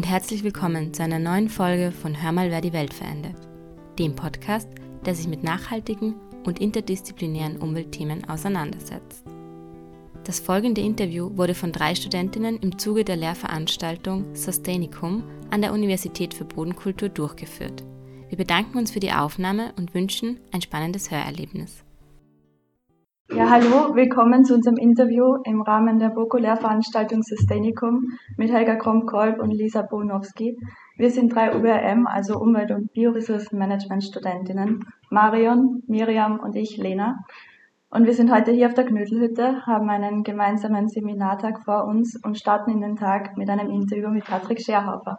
und herzlich willkommen zu einer neuen Folge von Hör mal, wer die Welt verändert, dem Podcast, der sich mit nachhaltigen und interdisziplinären Umweltthemen auseinandersetzt. Das folgende Interview wurde von drei Studentinnen im Zuge der Lehrveranstaltung Sustainicum an der Universität für Bodenkultur durchgeführt. Wir bedanken uns für die Aufnahme und wünschen ein spannendes Hörerlebnis. Ja, hallo, willkommen zu unserem Interview im Rahmen der BOKO-Lehrveranstaltung Sustainicum mit Helga Kromkolb und Lisa Bonowski. Wir sind drei UBRM, also Umwelt- und Bioressourcenmanagement-Studentinnen, Marion, Miriam und ich, Lena. Und wir sind heute hier auf der Knödelhütte, haben einen gemeinsamen Seminartag vor uns und starten in den Tag mit einem Interview mit Patrick Scherhofer.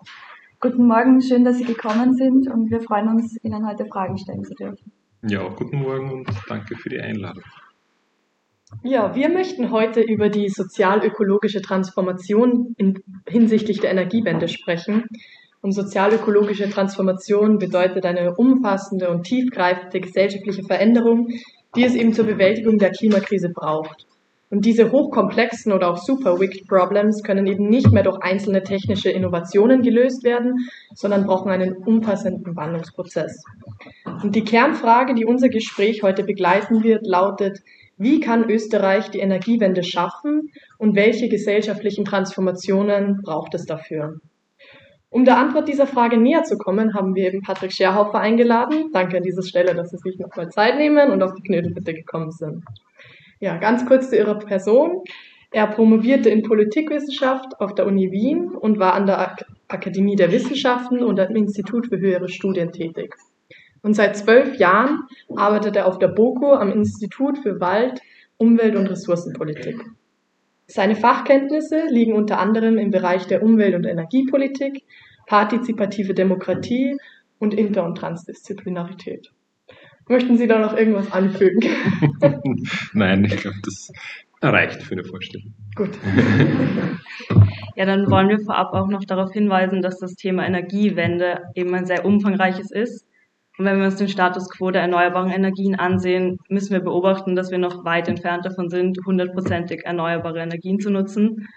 Guten Morgen, schön, dass Sie gekommen sind und wir freuen uns, Ihnen heute Fragen stellen zu dürfen. Ja, guten Morgen und danke für die Einladung. Ja, wir möchten heute über die sozial-ökologische Transformation in, hinsichtlich der Energiewende sprechen. Und sozial-ökologische Transformation bedeutet eine umfassende und tiefgreifende gesellschaftliche Veränderung, die es eben zur Bewältigung der Klimakrise braucht. Und diese hochkomplexen oder auch super-wicked Problems können eben nicht mehr durch einzelne technische Innovationen gelöst werden, sondern brauchen einen umfassenden Wandlungsprozess. Und die Kernfrage, die unser Gespräch heute begleiten wird, lautet, wie kann Österreich die Energiewende schaffen und welche gesellschaftlichen Transformationen braucht es dafür? Um der Antwort dieser Frage näher zu kommen, haben wir eben Patrick Scherhofer eingeladen. Danke an dieser Stelle, dass Sie sich nochmal Zeit nehmen und auf die Knödelbitte gekommen sind. Ja, ganz kurz zu Ihrer Person. Er promovierte in Politikwissenschaft auf der Uni Wien und war an der Ak Akademie der Wissenschaften und am Institut für höhere Studien tätig. Und seit zwölf Jahren arbeitet er auf der BOKO am Institut für Wald, Umwelt und Ressourcenpolitik. Seine Fachkenntnisse liegen unter anderem im Bereich der Umwelt- und Energiepolitik, partizipative Demokratie und Inter- und Transdisziplinarität. Möchten Sie da noch irgendwas anfügen? Nein, ich glaube, das reicht für eine Vorstellung. Gut. Ja, dann wollen wir vorab auch noch darauf hinweisen, dass das Thema Energiewende eben ein sehr umfangreiches ist und wenn wir uns den Status quo der erneuerbaren Energien ansehen, müssen wir beobachten, dass wir noch weit entfernt davon sind, hundertprozentig erneuerbare Energien zu nutzen.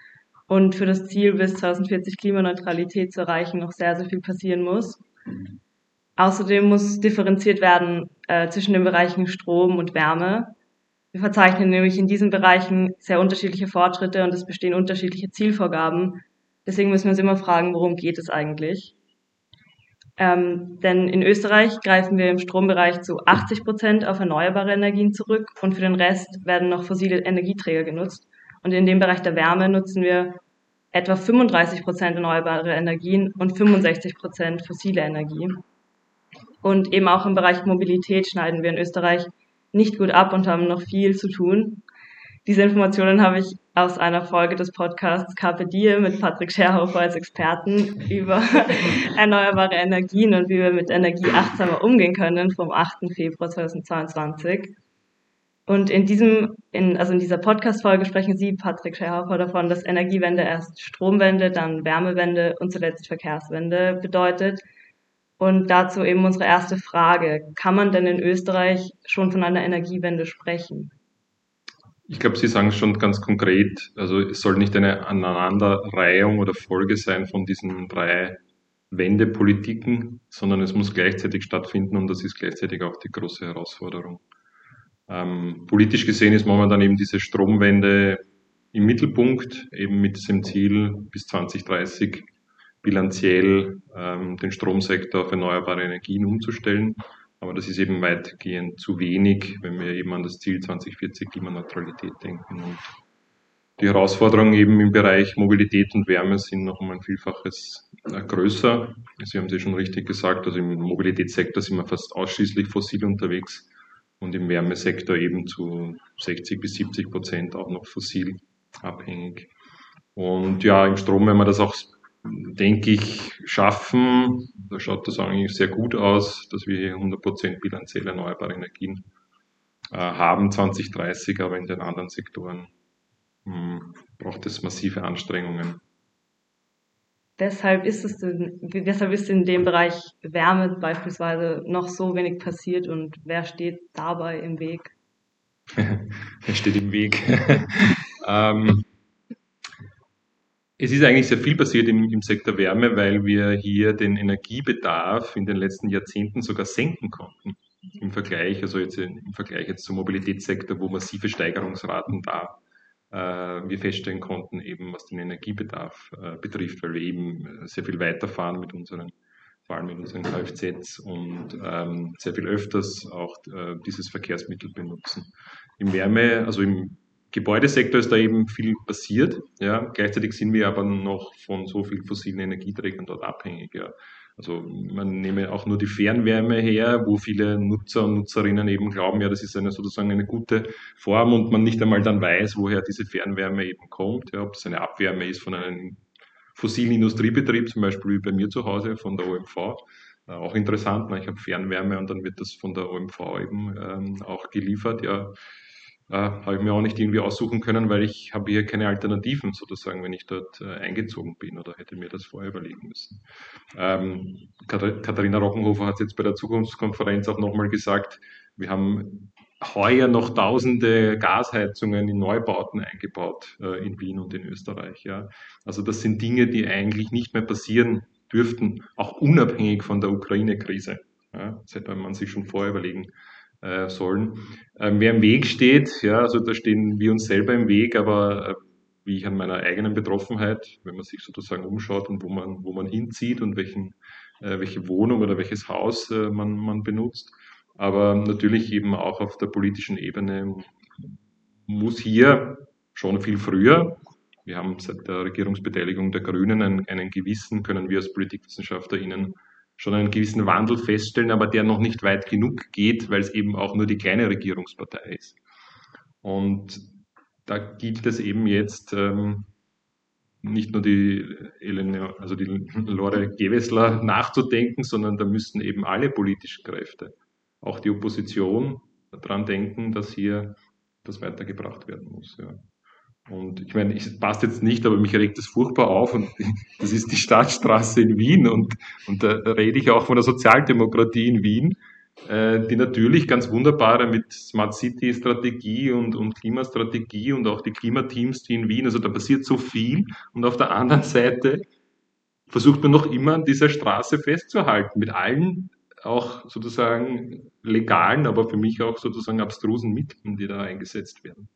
Und für das Ziel, bis 2040 Klimaneutralität zu erreichen, noch sehr, sehr viel passieren muss. Außerdem muss differenziert werden äh, zwischen den Bereichen Strom und Wärme. Wir verzeichnen nämlich in diesen Bereichen sehr unterschiedliche Fortschritte und es bestehen unterschiedliche Zielvorgaben. Deswegen müssen wir uns immer fragen, worum geht es eigentlich? Ähm, denn in Österreich greifen wir im Strombereich zu 80 Prozent auf erneuerbare Energien zurück und für den Rest werden noch fossile Energieträger genutzt. Und in dem Bereich der Wärme nutzen wir etwa 35 Prozent erneuerbare Energien und 65 Prozent fossile Energie. Und eben auch im Bereich Mobilität schneiden wir in Österreich nicht gut ab und haben noch viel zu tun. Diese Informationen habe ich aus einer Folge des Podcasts Carpe Diem mit Patrick Scherhofer als Experten über erneuerbare Energien und wie wir mit Energie achtsamer umgehen können vom 8. Februar 2022. Und in diesem, in, also in dieser Podcast-Folge sprechen Sie, Patrick Scherhofer, davon, dass Energiewende erst Stromwende, dann Wärmewende und zuletzt Verkehrswende bedeutet. Und dazu eben unsere erste Frage. Kann man denn in Österreich schon von einer Energiewende sprechen? Ich glaube, Sie sagen es schon ganz konkret. Also es soll nicht eine Aneinanderreihung oder Folge sein von diesen drei Wendepolitiken, sondern es muss gleichzeitig stattfinden und das ist gleichzeitig auch die große Herausforderung. Ähm, politisch gesehen ist momentan eben diese Stromwende im Mittelpunkt, eben mit diesem Ziel, bis 2030 bilanziell ähm, den Stromsektor auf erneuerbare Energien umzustellen. Aber das ist eben weitgehend zu wenig, wenn wir eben an das Ziel 2040 Klimaneutralität denken. Und die Herausforderungen eben im Bereich Mobilität und Wärme sind noch um ein Vielfaches äh, größer. Sie haben es ja schon richtig gesagt, also im Mobilitätssektor sind wir fast ausschließlich fossil unterwegs und im Wärmesektor eben zu 60 bis 70 Prozent auch noch fossil abhängig. Und ja, im Strom werden wir das auch denke ich, schaffen. Da schaut das eigentlich sehr gut aus, dass wir hier 100% bilanziell erneuerbare Energien äh, haben 2030, aber in den anderen Sektoren mh, hm, braucht es massive Anstrengungen. Weshalb ist es denn, weshalb ist in dem Bereich Wärme beispielsweise noch so wenig passiert und wer steht dabei im Weg? wer steht im Weg? ähm, es ist eigentlich sehr viel passiert im, im Sektor Wärme, weil wir hier den Energiebedarf in den letzten Jahrzehnten sogar senken konnten. Im Vergleich, also jetzt im Vergleich jetzt zum Mobilitätssektor, wo massive Steigerungsraten da äh, wir feststellen konnten, eben was den Energiebedarf äh, betrifft, weil wir eben äh, sehr viel weiterfahren mit unseren, vor allem mit unseren Kfz und ähm, sehr viel öfters auch äh, dieses Verkehrsmittel benutzen. Im Wärme, also im Gebäudesektor ist da eben viel passiert. Ja. Gleichzeitig sind wir aber noch von so vielen fossilen Energieträgern dort abhängig. Ja. Also man nehme auch nur die Fernwärme her, wo viele Nutzer und Nutzerinnen eben glauben, ja, das ist eine sozusagen eine gute Form und man nicht einmal dann weiß, woher diese Fernwärme eben kommt, ja, ob das eine Abwärme ist von einem fossilen Industriebetrieb, zum Beispiel wie bei mir zu Hause von der OMV. Äh, auch interessant, ne? ich habe Fernwärme und dann wird das von der OMV eben ähm, auch geliefert. Ja, äh, habe ich mir auch nicht irgendwie aussuchen können, weil ich habe hier keine Alternativen sozusagen, wenn ich dort äh, eingezogen bin oder hätte mir das vorher überlegen müssen. Ähm, Katharina Rochenhofer hat es jetzt bei der Zukunftskonferenz auch nochmal gesagt, wir haben heuer noch tausende Gasheizungen in Neubauten eingebaut äh, in Wien und in Österreich. Ja. Also das sind Dinge, die eigentlich nicht mehr passieren dürften, auch unabhängig von der Ukraine-Krise. Ja. Das hätte man sich schon vorher überlegen äh, sollen. Ähm, wer im Weg steht, ja, also da stehen wir uns selber im Weg, aber äh, wie ich an meiner eigenen Betroffenheit, wenn man sich sozusagen umschaut und wo man, wo man hinzieht und welchen, äh, welche Wohnung oder welches Haus äh, man, man benutzt. Aber natürlich eben auch auf der politischen Ebene muss hier schon viel früher, wir haben seit der Regierungsbeteiligung der Grünen einen, einen gewissen, können wir als PolitikwissenschaftlerInnen schon einen gewissen Wandel feststellen, aber der noch nicht weit genug geht, weil es eben auch nur die kleine Regierungspartei ist. Und da gilt es eben jetzt, ähm, nicht nur die Elene, also die Lore Gewessler nachzudenken, sondern da müssen eben alle politischen Kräfte, auch die Opposition, daran denken, dass hier das weitergebracht werden muss. Ja. Und ich meine, es passt jetzt nicht, aber mich regt es furchtbar auf und das ist die Stadtstraße in Wien und, und da rede ich auch von der Sozialdemokratie in Wien, äh, die natürlich ganz wunderbare mit Smart City Strategie und, und Klimastrategie und auch die Klimateams, die in Wien, also da passiert so viel und auf der anderen Seite versucht man noch immer an dieser Straße festzuhalten mit allen auch sozusagen legalen, aber für mich auch sozusagen abstrusen Mitteln, die da eingesetzt werden.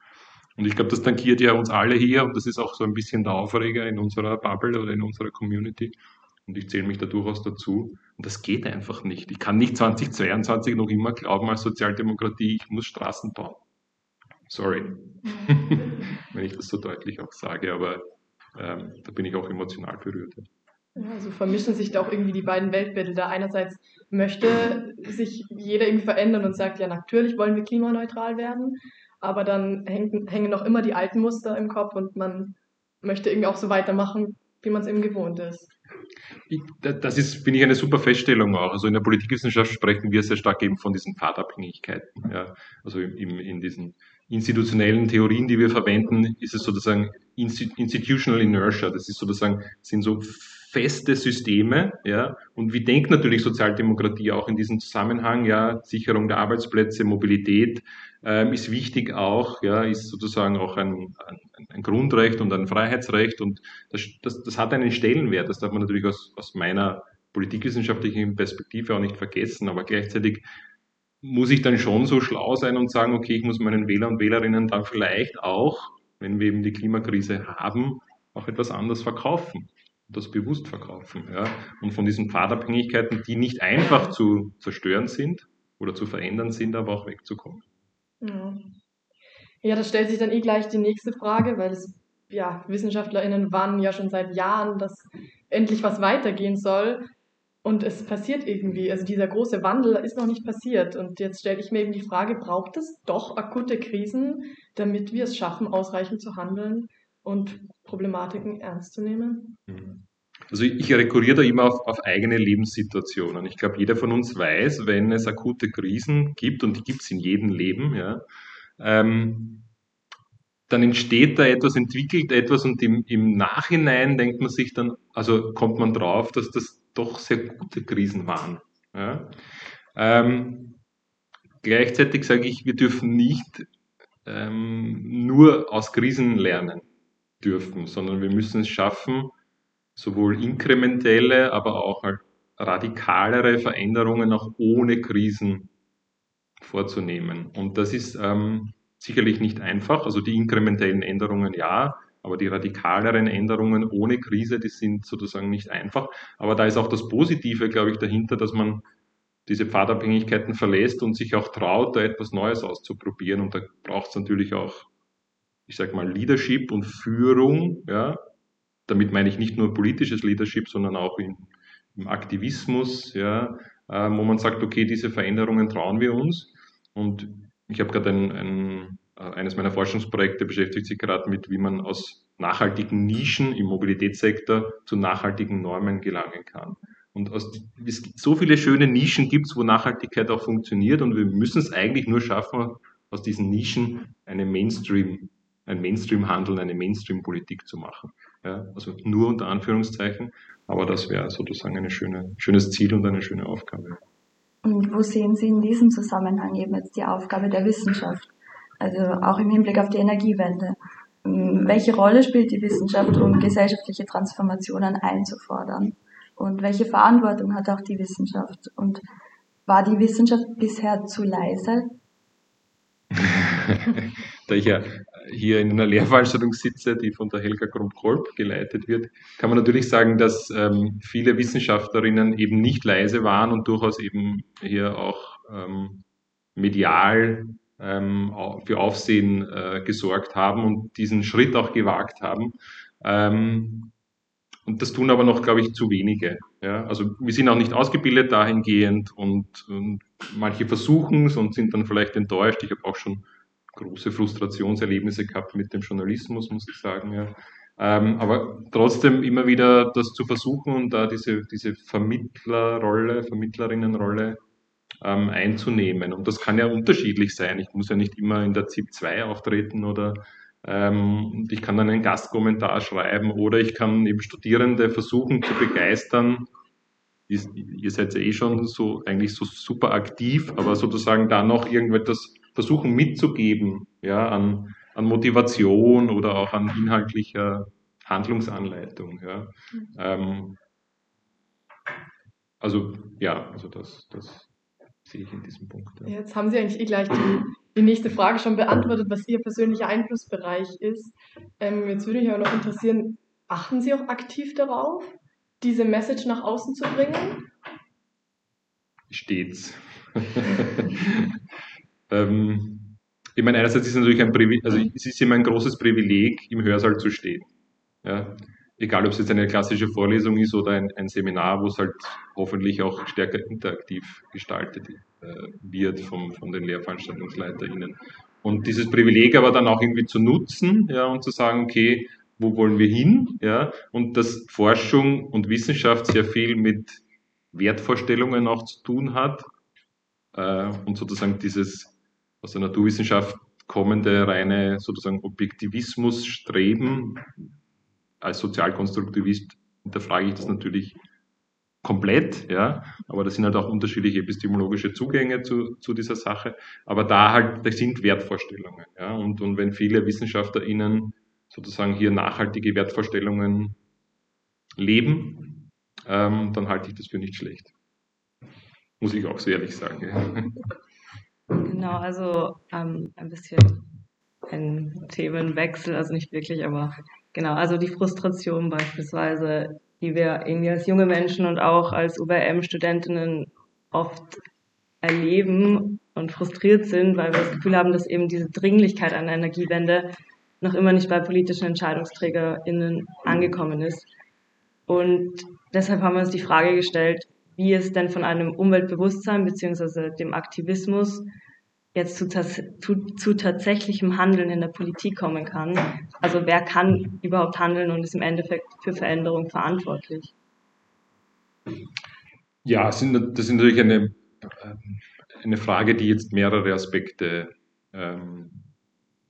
Und ich glaube, das tankiert ja uns alle hier und das ist auch so ein bisschen der Aufreger in unserer Bubble oder in unserer Community. Und ich zähle mich da durchaus dazu. Und das geht einfach nicht. Ich kann nicht 2022 noch immer glauben als Sozialdemokratie, ich muss Straßen bauen. Sorry, wenn ich das so deutlich auch sage, aber ähm, da bin ich auch emotional berührt. Also vermischen sich da auch irgendwie die beiden Weltbilder. Einerseits möchte sich jeder irgendwie verändern und sagt, ja, natürlich wollen wir klimaneutral werden aber dann hängen, hängen noch immer die alten Muster im Kopf und man möchte irgendwie auch so weitermachen, wie man es eben gewohnt ist. Das ist, finde ich, eine super Feststellung auch. Also in der Politikwissenschaft sprechen wir sehr stark eben von diesen Pfadabhängigkeiten. Ja. Also im, in diesen institutionellen Theorien, die wir verwenden, ist es sozusagen institutional inertia. Das ist sozusagen, sind so feste Systeme, ja, und wie denkt natürlich Sozialdemokratie auch in diesem Zusammenhang, ja, Sicherung der Arbeitsplätze, Mobilität ähm, ist wichtig auch, ja, ist sozusagen auch ein, ein, ein Grundrecht und ein Freiheitsrecht. Und das, das, das hat einen Stellenwert, das darf man natürlich aus, aus meiner politikwissenschaftlichen Perspektive auch nicht vergessen, aber gleichzeitig muss ich dann schon so schlau sein und sagen, okay, ich muss meinen Wähler und Wählerinnen dann vielleicht auch, wenn wir eben die Klimakrise haben, auch etwas anders verkaufen das bewusst verkaufen. Ja? Und von diesen Pfadabhängigkeiten, die nicht einfach zu zerstören sind oder zu verändern sind, aber auch wegzukommen. Ja, ja das stellt sich dann eh gleich die nächste Frage, weil es, ja, WissenschaftlerInnen warnen ja schon seit Jahren, dass endlich was weitergehen soll. Und es passiert irgendwie, also dieser große Wandel ist noch nicht passiert. Und jetzt stelle ich mir eben die Frage, braucht es doch akute Krisen, damit wir es schaffen, ausreichend zu handeln? Und Problematiken ernst zu nehmen? Mhm. Also ich rekurriere da immer auf, auf eigene Lebenssituationen. Ich glaube, jeder von uns weiß, wenn es akute Krisen gibt, und die gibt es in jedem Leben, ja, ähm, dann entsteht da etwas, entwickelt etwas und im, im Nachhinein denkt man sich dann, also kommt man drauf, dass das doch sehr gute Krisen waren. Ja. Ähm, gleichzeitig sage ich, wir dürfen nicht ähm, nur aus Krisen lernen. Dürfen, sondern wir müssen es schaffen, sowohl inkrementelle, aber auch halt radikalere Veränderungen auch ohne Krisen vorzunehmen. Und das ist ähm, sicherlich nicht einfach. Also die inkrementellen Änderungen ja, aber die radikaleren Änderungen ohne Krise, die sind sozusagen nicht einfach. Aber da ist auch das Positive, glaube ich, dahinter, dass man diese Pfadabhängigkeiten verlässt und sich auch traut, da etwas Neues auszuprobieren. Und da braucht es natürlich auch, ich sage mal, Leadership und Führung. Ja? Damit meine ich nicht nur politisches Leadership, sondern auch in, im Aktivismus, ja? äh, wo man sagt, okay, diese Veränderungen trauen wir uns. Und ich habe gerade ein, ein, äh, eines meiner Forschungsprojekte beschäftigt sich gerade mit, wie man aus nachhaltigen Nischen im Mobilitätssektor zu nachhaltigen Normen gelangen kann. Und aus, es so viele schöne Nischen gibt es, wo Nachhaltigkeit auch funktioniert und wir müssen es eigentlich nur schaffen, aus diesen Nischen eine Mainstream, ein Mainstream-Handeln, eine Mainstream-Politik zu machen. Ja, also nur unter Anführungszeichen, aber das wäre sozusagen ein schöne, schönes Ziel und eine schöne Aufgabe. Und wo sehen Sie in diesem Zusammenhang eben jetzt die Aufgabe der Wissenschaft? Also auch im Hinblick auf die Energiewende. Ähm, welche Rolle spielt die Wissenschaft, um gesellschaftliche Transformationen einzufordern? Und welche Verantwortung hat auch die Wissenschaft? Und war die Wissenschaft bisher zu leise? da ich ja hier in einer Lehrveranstaltung sitze, die von der Helga Krump-Kolb geleitet wird, kann man natürlich sagen, dass ähm, viele Wissenschaftlerinnen eben nicht leise waren und durchaus eben hier auch ähm, medial ähm, für Aufsehen äh, gesorgt haben und diesen Schritt auch gewagt haben. Ähm, und das tun aber noch, glaube ich, zu wenige. Ja? Also wir sind auch nicht ausgebildet dahingehend und, und manche versuchen es und sind dann vielleicht enttäuscht. Ich habe auch schon große Frustrationserlebnisse gehabt mit dem Journalismus, muss ich sagen. Ja. Ähm, aber trotzdem immer wieder das zu versuchen und da diese, diese Vermittlerrolle, Vermittlerinnenrolle ähm, einzunehmen. Und das kann ja unterschiedlich sein. Ich muss ja nicht immer in der ZIP 2 auftreten oder ähm, ich kann dann einen Gastkommentar schreiben oder ich kann eben Studierende versuchen zu begeistern. Ihr, ihr seid ja eh schon so eigentlich so super aktiv, aber sozusagen da noch irgendetwas versuchen mitzugeben, ja, an, an Motivation oder auch an inhaltlicher Handlungsanleitung. Ja. Mhm. Ähm, also ja, also das, das sehe ich in diesem Punkt. Ja. Jetzt haben Sie eigentlich eh gleich die, die nächste Frage schon beantwortet, was Ihr persönlicher Einflussbereich ist. Ähm, jetzt würde mich aber noch interessieren, achten Sie auch aktiv darauf, diese Message nach außen zu bringen? Stets. Ähm, ich meine, einerseits ist es natürlich ein Privileg, also es ist immer ein großes Privileg, im Hörsaal zu stehen. Ja? Egal, ob es jetzt eine klassische Vorlesung ist oder ein, ein Seminar, wo es halt hoffentlich auch stärker interaktiv gestaltet äh, wird vom, von den LehrveranstaltungsleiterInnen. Und dieses Privileg aber dann auch irgendwie zu nutzen, ja, und zu sagen, okay, wo wollen wir hin, ja, und dass Forschung und Wissenschaft sehr viel mit Wertvorstellungen auch zu tun hat, äh, und sozusagen dieses aus der Naturwissenschaft kommende reine sozusagen Objektivismus-Streben. Als Sozialkonstruktivist hinterfrage ich das natürlich komplett, ja, aber das sind halt auch unterschiedliche epistemologische Zugänge zu, zu dieser Sache. Aber da halt, das sind Wertvorstellungen, ja, und, und wenn viele WissenschaftlerInnen sozusagen hier nachhaltige Wertvorstellungen leben, ähm, dann halte ich das für nicht schlecht. Muss ich auch so ehrlich sagen. Ja. Genau, also ähm, ein bisschen ein Themenwechsel, also nicht wirklich, aber genau, also die Frustration beispielsweise, die wir irgendwie als junge Menschen und auch als UBM-Studentinnen oft erleben und frustriert sind, weil wir das Gefühl haben, dass eben diese Dringlichkeit einer Energiewende noch immer nicht bei politischen EntscheidungsträgerInnen angekommen ist. Und deshalb haben wir uns die Frage gestellt, wie es denn von einem Umweltbewusstsein beziehungsweise dem Aktivismus jetzt zu, zu, zu, tatsächlichem Handeln in der Politik kommen kann. Also wer kann überhaupt handeln und ist im Endeffekt für Veränderung verantwortlich? Ja, das ist natürlich eine, eine Frage, die jetzt mehrere Aspekte ähm,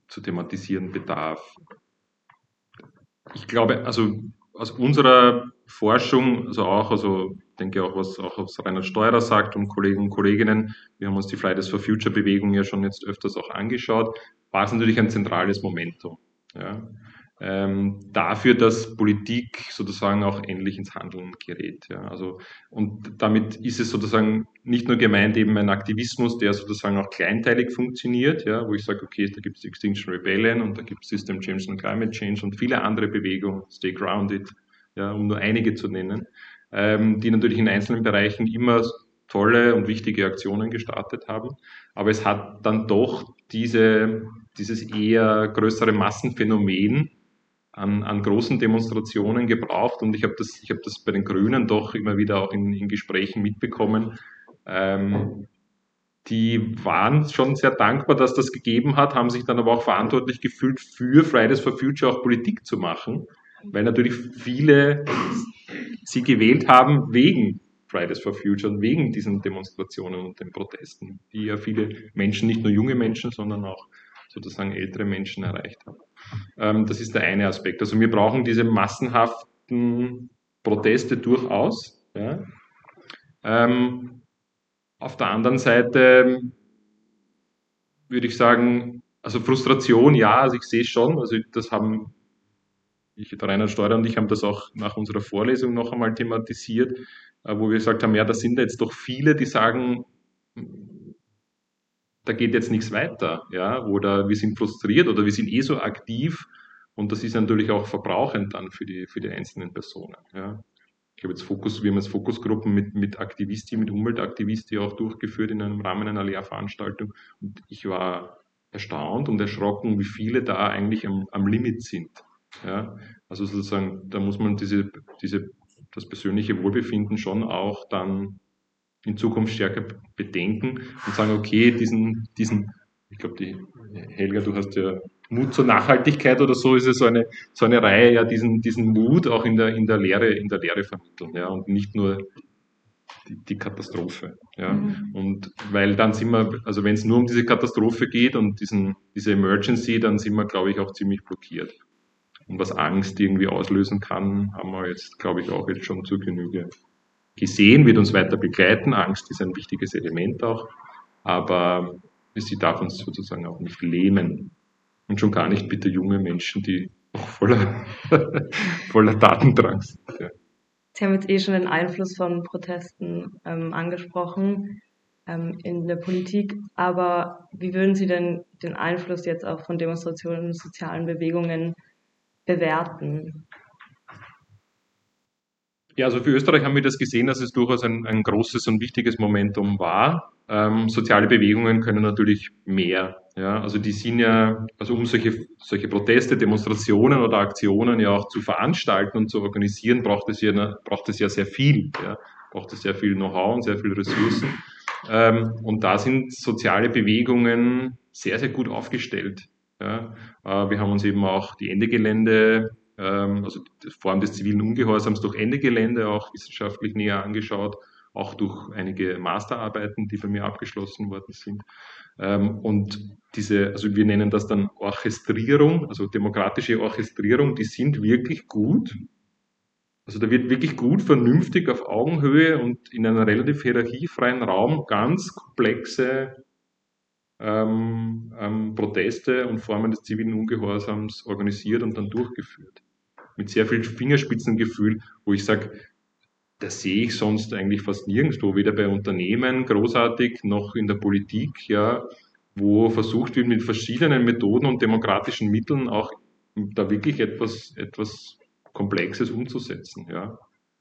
zu thematisieren bedarf. Ich glaube, also aus unserer Forschung, also auch, also denke auch, was auch was Reinhard Steurer sagt und Kollegen und Kolleginnen, wir haben uns die Fridays for Future Bewegung ja schon jetzt öfters auch angeschaut, war es natürlich ein zentrales Momentum. Ja. ähm, dafür, dass Politik sozusagen auch endlich ins Handeln gerät. Ja. Also, und damit ist es sozusagen nicht nur gemeint eben ein Aktivismus, der sozusagen auch kleinteilig funktioniert, ja, wo ich sage, okay, da gibt es Extinction Rebellion und da gibt es System Change and Climate Change und viele andere Bewegungen, Stay Grounded, ja, um nur einige zu nennen, ähm, die natürlich in einzelnen Bereichen immer tolle und wichtige Aktionen gestartet haben. Aber es hat dann doch diese, dieses eher größere Massenphänomen an, an großen Demonstrationen gebraucht und ich habe das, hab das bei den Grünen doch immer wieder auch in, in Gesprächen mitbekommen. Ähm, die waren schon sehr dankbar, dass das gegeben hat, haben sich dann aber auch verantwortlich gefühlt, für Fridays for Future auch Politik zu machen, weil natürlich viele sie gewählt haben wegen Fridays for Future und wegen diesen Demonstrationen und den Protesten, die ja viele Menschen, nicht nur junge Menschen, sondern auch sozusagen ältere Menschen erreicht haben. Ähm, das ist der eine Aspekt. Also wir brauchen diese massenhaften Proteste durchaus. Ja. Ähm, auf der anderen Seite würde ich sagen, also Frustration, ja, also ich sehe schon, also das haben ich, der Reinhard Steurer und ich haben das auch nach unserer Vorlesung noch einmal thematisiert, äh, wo wir gesagt haben, ja, da sind jetzt doch viele, die sagen, da geht jetzt nichts weiter, ja, oder wir sind frustriert oder wir sind eh so aktiv und das ist natürlich auch verbrauchend dann für die, für die einzelnen Personen, ja. Ich habe jetzt Fokus, wir haben jetzt Fokusgruppen mit, mit Aktivisti, mit Umweltaktivisti auch durchgeführt in einem Rahmen einer Lehrveranstaltung und ich war erstaunt und erschrocken, wie viele da eigentlich am, am Limit sind. Ja, also sozusagen, da muss man diese, diese, das persönliche Wohlbefinden schon auch dann in Zukunft stärker bedenken und sagen, okay, diesen, diesen, ich glaube, die Helga, du hast ja Mut zur Nachhaltigkeit oder so ist es so eine, so eine Reihe, ja, diesen, diesen Mut auch in der, in der Lehre, in der Lehre vermitteln, ja, und nicht nur die, die Katastrophe, ja. Mhm. Und weil dann sind wir, also wenn es nur um diese Katastrophe geht und diesen, diese Emergency, dann sind wir, glaube ich, auch ziemlich blockiert. Und was Angst irgendwie auslösen kann, haben wir jetzt, glaube ich, auch jetzt schon zur Genüge gesehen, wird uns weiter begleiten. Angst ist ein wichtiges Element auch, aber sie darf uns sozusagen auch nicht lähmen. Und schon gar nicht bitte junge Menschen, die auch voller, voller Datendrang sind. Ja. Sie haben jetzt eh schon den Einfluss von Protesten ähm, angesprochen ähm, in der Politik, aber wie würden Sie denn den Einfluss jetzt auch von Demonstrationen und sozialen Bewegungen bewerten? Ja, also für Österreich haben wir das gesehen, dass es durchaus ein, ein großes und wichtiges Momentum war. Ähm, soziale Bewegungen können natürlich mehr. Ja, also die sind ja, also um solche, solche Proteste, Demonstrationen oder Aktionen ja auch zu veranstalten und zu organisieren, braucht es ja, braucht es ja sehr viel. Ja, braucht es sehr viel Know-how und sehr viel Ressourcen. Ähm, und da sind soziale Bewegungen sehr, sehr gut aufgestellt. Ja, wir haben uns eben auch die Ende-Gelände ähm, also die Form des zivilen Ungehorsams durch Ende Gelände auch wissenschaftlich näher angeschaut, auch durch einige Masterarbeiten, die bei mir abgeschlossen worden sind. Ähm, und diese, also wir nennen das dann Orchestrierung, also demokratische Orchestrierung, die sind wirklich gut. Also da wird wirklich gut, vernünftig auf Augenhöhe und in einem relativ hierarchiefreien Raum ganz komplexe ähm, ähm, Proteste und Formen des zivilen Ungehorsams organisiert und dann durchgeführt mit sehr viel Fingerspitzengefühl, wo ich sage, das sehe ich sonst eigentlich fast nirgendwo, weder bei Unternehmen großartig noch in der Politik, ja, wo versucht wird, mit verschiedenen Methoden und demokratischen Mitteln auch da wirklich etwas, etwas Komplexes umzusetzen, ja.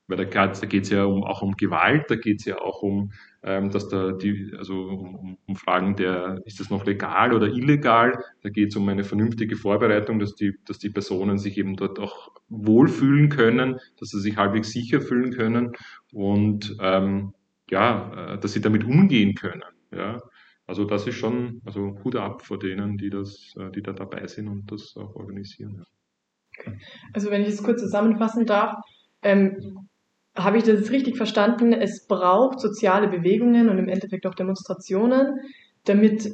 Weil da, da geht es ja um, auch um Gewalt, da geht es ja auch um, ähm, dass da die, also um, um Fragen der, ist das noch legal oder illegal? Da geht es um eine vernünftige Vorbereitung, dass die, dass die Personen sich eben dort auch wohlfühlen können, dass sie sich halbwegs sicher fühlen können und ähm, ja, äh, dass sie damit umgehen können. Ja. Also das ist schon, also Hut ab vor denen, die das, äh, die da dabei sind und das auch organisieren. Ja. Also wenn ich es kurz zusammenfassen darf, ähm, habe ich das richtig verstanden? Es braucht soziale Bewegungen und im Endeffekt auch Demonstrationen, damit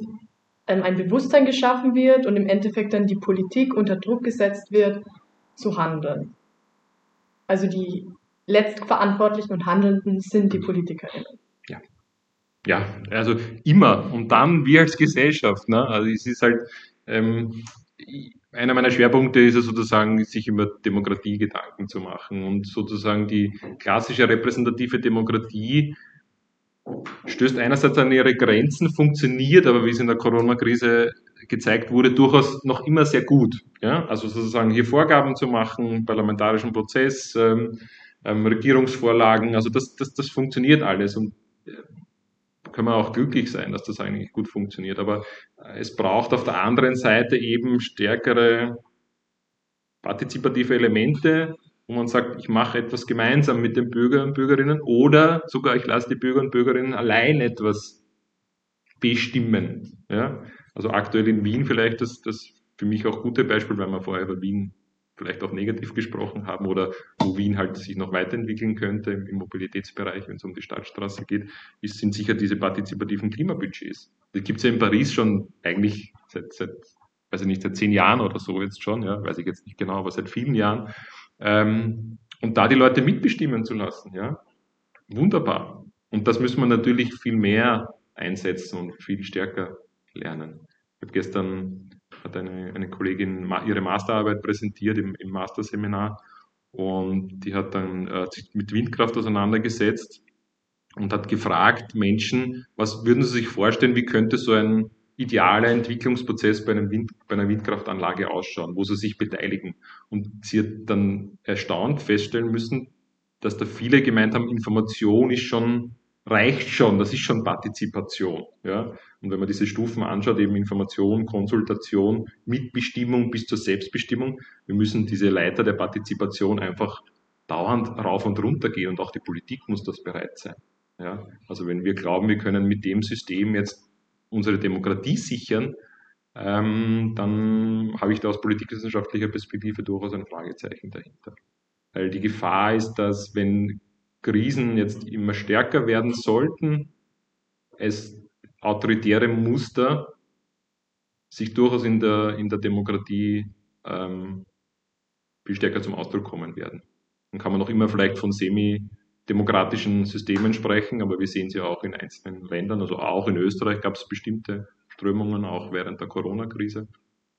ähm, ein Bewusstsein geschaffen wird und im Endeffekt dann die Politik unter Druck gesetzt wird, zu handeln. Also die Letztverantwortlichen und Handelnden sind die PolitikerInnen. Ja. Ja, also immer. Und dann wir als Gesellschaft. Ne? Also es ist halt, ähm, einer meiner Schwerpunkte ist es sozusagen, sich über Demokratie Gedanken zu machen und sozusagen die klassische repräsentative Demokratie stößt einerseits an ihre Grenzen, funktioniert, aber wie es in der Corona-Krise gezeigt wurde, durchaus noch immer sehr gut. Ja? Also sozusagen hier Vorgaben zu machen, parlamentarischen Prozess, ähm, ähm, Regierungsvorlagen, also das, das, das funktioniert alles und können wir auch glücklich sein, dass das eigentlich gut funktioniert. Aber äh, es braucht auf der anderen Seite eben stärkere partizipative Elemente, wo man sagt, ich mache etwas gemeinsam mit den Bürgern und Bürgerinnen oder sogar ich lasse die Bürger und Bürgerinnen allein etwas bestimmen. Ja? Also aktuell in Wien vielleicht das, das für mich auch gute Beispiel, weil wir vorher über Wien vielleicht auch negativ gesprochen haben oder wo Wien halt sich noch weiterentwickeln könnte im Mobilitätsbereich, wenn es um die Stadtstraße geht, ist, sind sicher diese partizipativen Klimabudgets. Das gibt es ja in Paris schon eigentlich seit, seit, weiß ich nicht, seit zehn Jahren oder so jetzt schon, ja, weiß ich jetzt nicht genau, aber seit vielen Jahren. Ähm, und da die Leute mitbestimmen zu lassen, ja, wunderbar. Und das müssen wir natürlich viel mehr einsetzen und viel stärker lernen. Ich habe gestern hat eine, eine Kollegin ihre Masterarbeit präsentiert im, im Masterseminar und die hat dann äh, sich mit Windkraft auseinandergesetzt und hat gefragt Menschen, was würden sie sich vorstellen, wie könnte so ein idealer Entwicklungsprozess bei, einem Wind, bei einer Windkraftanlage ausschauen, wo sie sich beteiligen. Und sie hat dann erstaunt feststellen müssen, dass da viele gemeint haben, Information ist schon reicht schon, das ist schon Partizipation. Ja? Und wenn man diese Stufen anschaut, eben Information, Konsultation, Mitbestimmung bis zur Selbstbestimmung, wir müssen diese Leiter der Partizipation einfach dauernd rauf und runter gehen und auch die Politik muss das bereit sein. Ja? Also wenn wir glauben, wir können mit dem System jetzt unsere Demokratie sichern, ähm, dann habe ich da aus politikwissenschaftlicher Perspektive durchaus ein Fragezeichen dahinter. Weil die Gefahr ist, dass wenn Krisen jetzt immer stärker werden sollten, es autoritäre Muster sich durchaus in der, in der Demokratie ähm, viel stärker zum Ausdruck kommen werden. Dann kann man noch immer vielleicht von semi-demokratischen Systemen sprechen, aber wir sehen sie auch in einzelnen Ländern, also auch in Österreich gab es bestimmte Strömungen, auch während der Corona-Krise.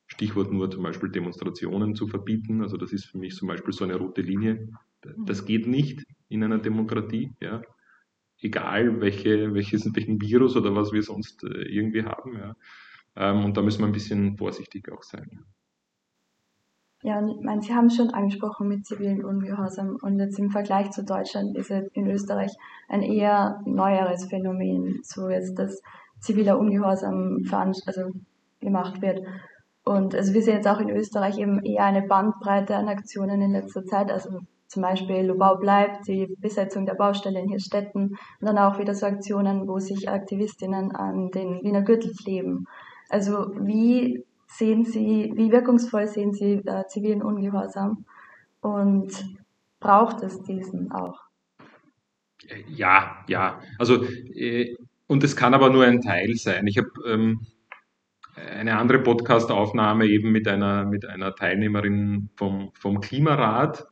Stichwort nur zum Beispiel Demonstrationen zu verbieten. Also das ist für mich zum Beispiel so eine rote Linie. Das geht nicht in einer Demokratie, ja. Egal welche, welches, welchen Virus oder was wir sonst äh, irgendwie haben, ja. Ähm, und da müssen wir ein bisschen vorsichtig auch sein. Ja, und ich meine, Sie haben schon angesprochen mit zivilen Ungehorsam und jetzt im Vergleich zu Deutschland ist es in Österreich ein eher neueres Phänomen, so jetzt das ziviler Ungehorsam also gemacht wird. Und also wir sehen jetzt auch in Österreich eben eher eine Bandbreite an Aktionen in letzter Zeit, also zum Beispiel Lubau bleibt, die Besetzung der Baustelle in Hirstetten und dann auch wieder so Aktionen, wo sich Aktivistinnen an den Wiener Gürtel kleben. Also wie sehen Sie, wie wirkungsvoll sehen Sie äh, zivilen Ungehorsam und braucht es diesen auch? Ja, ja. Also äh, und es kann aber nur ein Teil sein. Ich habe ähm, eine andere Podcast-Aufnahme eben mit einer mit einer Teilnehmerin vom vom Klimarat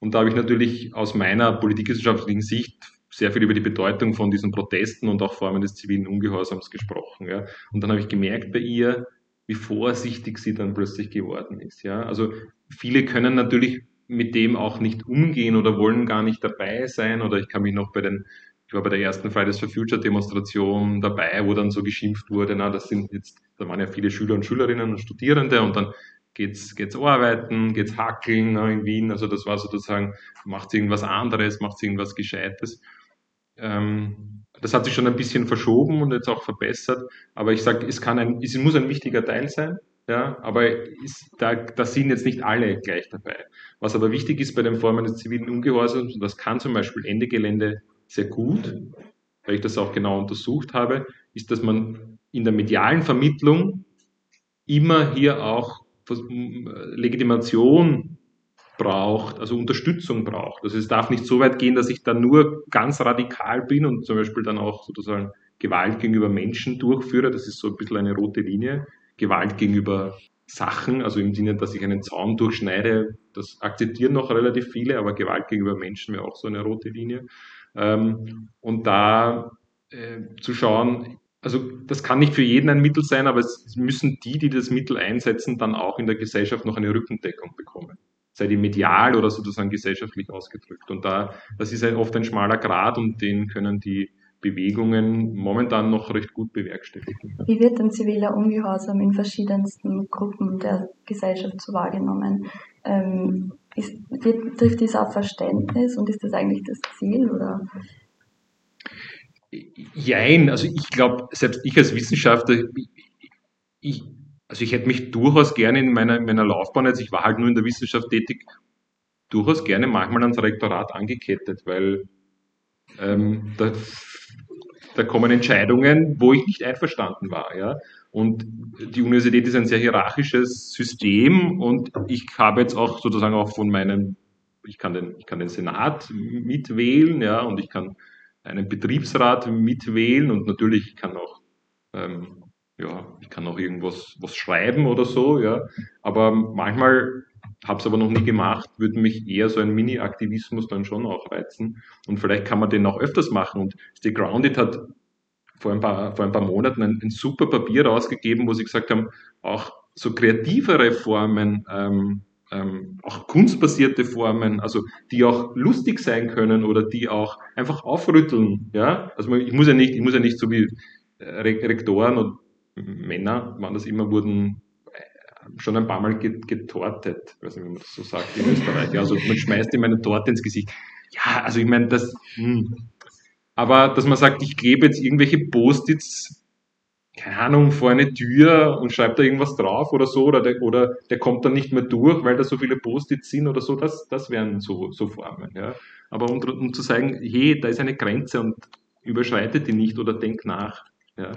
und da habe ich natürlich aus meiner politikwissenschaftlichen Sicht sehr viel über die Bedeutung von diesen Protesten und auch Formen des zivilen Ungehorsams gesprochen. Ja. Und dann habe ich gemerkt bei ihr, wie vorsichtig sie dann plötzlich geworden ist. Ja. Also viele können natürlich mit dem auch nicht umgehen oder wollen gar nicht dabei sein. Oder ich kann mich noch bei den, ich war bei der ersten Fridays for Future Demonstration dabei, wo dann so geschimpft wurde, na, das sind jetzt, da waren ja viele Schüler und Schülerinnen und Studierende und dann geht's, geht's arbeiten, geht's hackeln in Wien. Also das war sozusagen, macht irgendwas anderes, macht irgendwas Gescheites. Ähm, das hat sich schon ein bisschen verschoben und jetzt auch verbessert. Aber ich sage, es kann ein, es muss ein wichtiger Teil sein. Ja, aber ist, da, da sind jetzt nicht alle gleich dabei. Was aber wichtig ist bei den Formen des zivilen Ungehorsams, und das kann zum Beispiel Ende Gelände sehr gut, weil ich das auch genau untersucht habe, ist, dass man in der medialen Vermittlung immer hier auch Legitimation braucht, also Unterstützung braucht. Also es darf nicht so weit gehen, dass ich dann nur ganz radikal bin und zum Beispiel dann auch sozusagen Gewalt gegenüber Menschen durchführe. Das ist so ein bisschen eine rote Linie. Gewalt gegenüber Sachen, also im Sinne, dass ich einen Zaun durchschneide, das akzeptieren noch relativ viele, aber Gewalt gegenüber Menschen wäre auch so eine rote Linie. Ähm, und da äh, zu schauen, also das kann nicht für jeden ein Mittel sein, aber es müssen die, die das Mittel einsetzen, dann auch in der Gesellschaft noch eine Rückendeckung bekommen. Sei die medial oder sozusagen gesellschaftlich ausgedrückt. Und da, das ist oft ein schmaler Grad und den können die Bewegungen momentan noch recht gut bewerkstelligen. Wie wird denn ziviler Ungehorsam in verschiedensten Gruppen der Gesellschaft so wahrgenommen? Ähm, ist, trifft dies auf Verständnis und ist das eigentlich das Ziel? Oder? Jein, also ich glaube, selbst ich als Wissenschaftler, ich, also ich hätte mich durchaus gerne in meiner, in meiner Laufbahn, also ich war halt nur in der Wissenschaft tätig, durchaus gerne manchmal ans Rektorat angekettet, weil ähm, da, da kommen Entscheidungen, wo ich nicht einverstanden war. Ja? Und die Universität ist ein sehr hierarchisches System und ich habe jetzt auch sozusagen auch von meinem, ich kann den, ich kann den Senat mitwählen, ja, und ich kann einen Betriebsrat mitwählen und natürlich kann auch, ähm, ja, ich kann auch irgendwas was schreiben oder so, ja. Aber manchmal habe es aber noch nie gemacht, würde mich eher so ein Mini-Aktivismus dann schon auch reizen. Und vielleicht kann man den auch öfters machen. Und Stay Grounded hat vor ein paar, vor ein paar Monaten ein, ein super Papier rausgegeben, wo sie gesagt haben, auch so kreativere Formen ähm, ähm, auch kunstbasierte Formen, also die auch lustig sein können oder die auch einfach aufrütteln. Ja? Also ich muss ja nicht, ich muss ja nicht so wie äh, Rektoren und Männer, wann das immer wurden, äh, schon ein paar Mal getortet, ich weiß nicht, wie man das so sagt in Österreich. Also man schmeißt ihm eine Torte ins Gesicht. Ja, also ich meine, das, hm. aber dass man sagt, ich gebe jetzt irgendwelche Post-its keine Ahnung, vor eine Tür und schreibt da irgendwas drauf oder so, oder der, oder der kommt dann nicht mehr durch, weil da so viele Post-its sind oder so, das, das wären so, so Formen. Ja. Aber um, um zu sagen, hey, da ist eine Grenze und überschreitet die nicht oder denk nach. Ja.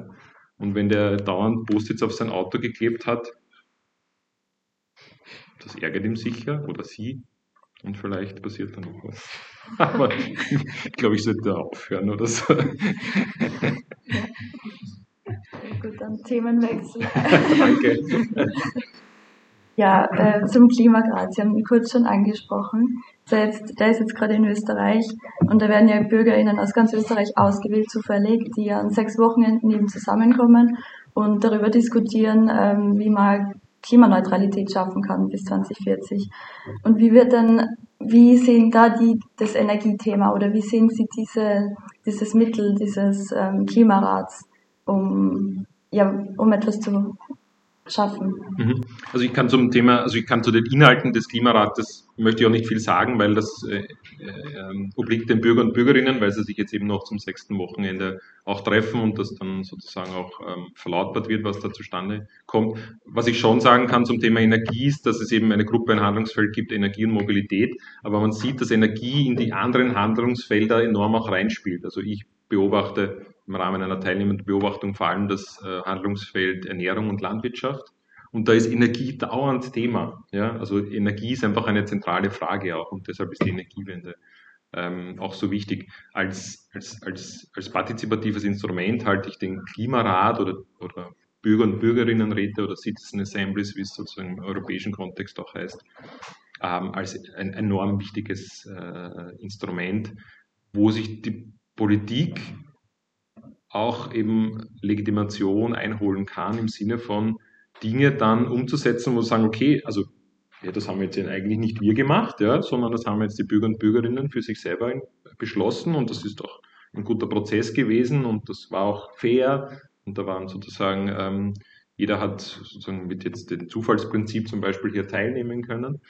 Und wenn der dauernd Post-its auf sein Auto geklebt hat, das ärgert ihm sicher oder sie und vielleicht passiert dann noch was. Aber ich glaube, ich sollte aufhören oder so. Gut, dann Themenwechsel. Danke. ja, äh, zum Klimagrad. Sie haben ihn kurz schon angesprochen. Der, jetzt, der ist jetzt gerade in Österreich und da werden ja BürgerInnen aus ganz Österreich ausgewählt, zufällig, die an sechs Wochenenden eben zusammenkommen und darüber diskutieren, ähm, wie man Klimaneutralität schaffen kann bis 2040. Und wie wird dann, wie sehen da die das Energiethema oder wie sehen Sie diese, dieses Mittel dieses ähm, Klimarats? Um, ja, um etwas zu schaffen. Mhm. Also ich kann zum Thema, also ich kann zu den Inhalten des Klimarates möchte ich auch nicht viel sagen, weil das äh, äh, obliegt den Bürgern und Bürgerinnen, weil sie sich jetzt eben noch zum sechsten Wochenende auch treffen und das dann sozusagen auch ähm, verlautbart wird, was da zustande kommt. Was ich schon sagen kann zum Thema Energie ist, dass es eben eine Gruppe, ein Handlungsfeld gibt, Energie und Mobilität, aber man sieht, dass Energie in die anderen Handlungsfelder enorm auch reinspielt. Also ich beobachte im Rahmen einer teilnehmenden Beobachtung vor allem das äh, Handlungsfeld Ernährung und Landwirtschaft. Und da ist Energie dauernd Thema. Ja? Also Energie ist einfach eine zentrale Frage auch und deshalb ist die Energiewende ähm, auch so wichtig. Als, als, als, als partizipatives Instrument halte ich den Klimarat oder, oder Bürger- und Bürgerinnenräte oder Citizen Assemblies, wie es sozusagen im europäischen Kontext auch heißt, ähm, als ein enorm wichtiges äh, Instrument, wo sich die Politik auch eben Legitimation einholen kann im Sinne von Dinge dann umzusetzen, wo sie sagen, okay, also ja, das haben jetzt eigentlich nicht wir gemacht, ja, sondern das haben jetzt die Bürger und Bürgerinnen für sich selber beschlossen und das ist auch ein guter Prozess gewesen und das war auch fair und da waren sozusagen, ähm, jeder hat sozusagen mit jetzt dem Zufallsprinzip zum Beispiel hier teilnehmen können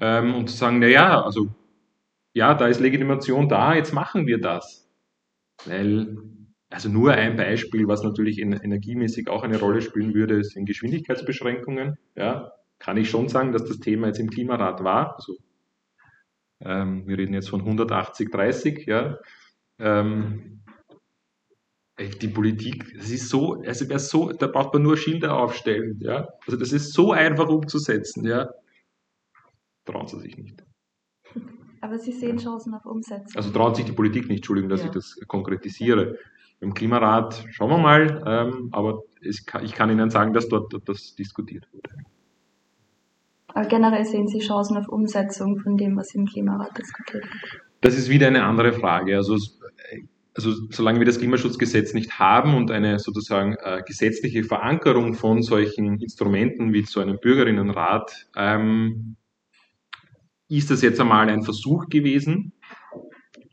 ähm, und zu sagen, na ja, also ja, da ist Legitimation da, jetzt machen wir das. Weil also nur ein Beispiel, was natürlich energiemäßig auch eine Rolle spielen würde, sind Geschwindigkeitsbeschränkungen. Ja, kann ich schon sagen, dass das Thema jetzt im Klimarat war. Also, ähm, wir reden jetzt von 180, 30. Ja, ähm, die Politik, das ist so, also wäre so, da braucht man nur Schilder aufstellen. Ja, also das ist so einfach umzusetzen. Ja, trauen sie sich nicht. Aber Sie sehen Chancen auf Umsetzung. Also traut sich die Politik nicht, Entschuldigung, dass ja. ich das konkretisiere. Im Klimarat schauen wir mal, ähm, aber kann, ich kann Ihnen sagen, dass dort das diskutiert wurde. Aber generell sehen Sie Chancen auf Umsetzung von dem, was im Klimarat diskutiert wird? Das ist wieder eine andere Frage. Also also solange wir das Klimaschutzgesetz nicht haben und eine sozusagen äh, gesetzliche Verankerung von solchen Instrumenten wie so einem Bürgerinnenrat, ähm, ist das jetzt einmal ein Versuch gewesen.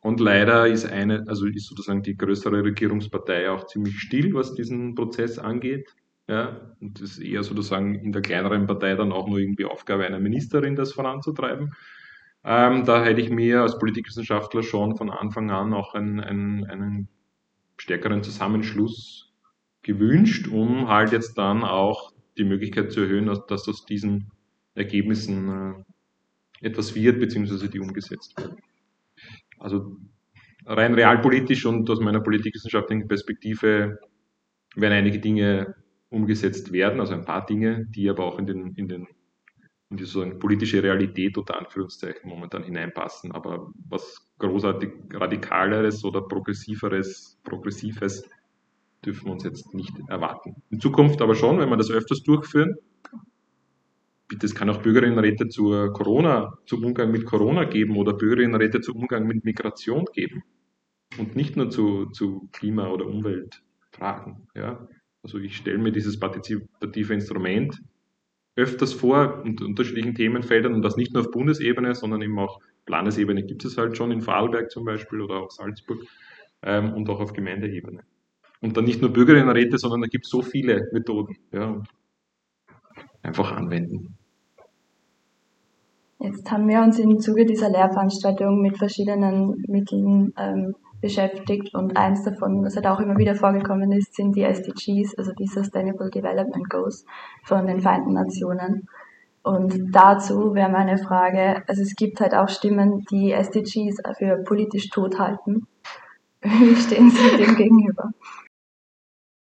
Und leider ist eine, also ist sozusagen die größere Regierungspartei auch ziemlich still, was diesen Prozess angeht. Ja, und das ist eher sozusagen in der kleineren Partei dann auch nur irgendwie Aufgabe einer Ministerin, das voranzutreiben. Ähm, da hätte ich mir als Politikwissenschaftler schon von Anfang an auch einen, einen, einen stärkeren Zusammenschluss gewünscht, um halt jetzt dann auch die Möglichkeit zu erhöhen, dass, aus diesen Ergebnissen äh, etwas wird, beziehungsweise die umgesetzt werden. Also rein realpolitisch und aus meiner politikwissenschaftlichen Perspektive werden einige Dinge umgesetzt werden, also ein paar Dinge, die aber auch in den, in den in die so politische Realität unter Anführungszeichen momentan hineinpassen. Aber was großartig radikaleres oder progressiveres, progressives dürfen wir uns jetzt nicht erwarten. In Zukunft aber schon, wenn wir das öfters durchführen. Es kann auch Bürgerinnenräte zur Corona, zum Umgang mit Corona geben oder Bürgerinnenräte zum Umgang mit Migration geben. Und nicht nur zu, zu Klima- oder Umweltfragen. Ja? Also ich stelle mir dieses partizipative Instrument öfters vor unter unterschiedlichen Themenfeldern und das nicht nur auf Bundesebene, sondern eben auch Landesebene gibt es halt schon in Vorarlberg zum Beispiel oder auch Salzburg ähm, und auch auf Gemeindeebene. Und dann nicht nur Bürgerinnenräte, sondern da gibt es so viele Methoden. Ja. Einfach anwenden. Jetzt haben wir uns im Zuge dieser Lehrveranstaltung mit verschiedenen Mitteln ähm, beschäftigt und eins davon, was halt auch immer wieder vorgekommen ist, sind die SDGs, also die Sustainable Development Goals von den Vereinten Nationen. Und dazu wäre meine Frage, also es gibt halt auch Stimmen, die SDGs für politisch tot halten. Wie stehen Sie dem gegenüber?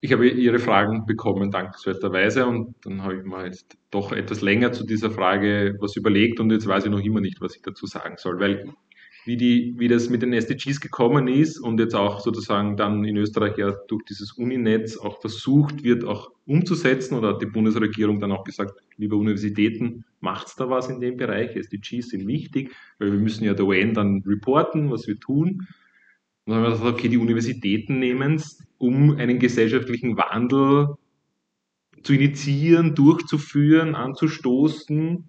Ich habe Ihre Fragen bekommen, dankenswerterweise, und dann habe ich mal jetzt doch etwas länger zu dieser Frage was überlegt und jetzt weiß ich noch immer nicht, was ich dazu sagen soll, weil wie, die, wie das mit den SDGs gekommen ist und jetzt auch sozusagen dann in Österreich ja durch dieses Uninetz auch versucht wird, auch umzusetzen oder hat die Bundesregierung dann auch gesagt, liebe Universitäten, macht's da was in dem Bereich, SDGs sind wichtig, weil wir müssen ja der UN dann reporten, was wir tun. Und dann haben wir gesagt, okay, die Universitäten nehmen es, um einen gesellschaftlichen Wandel zu initiieren, durchzuführen, anzustoßen,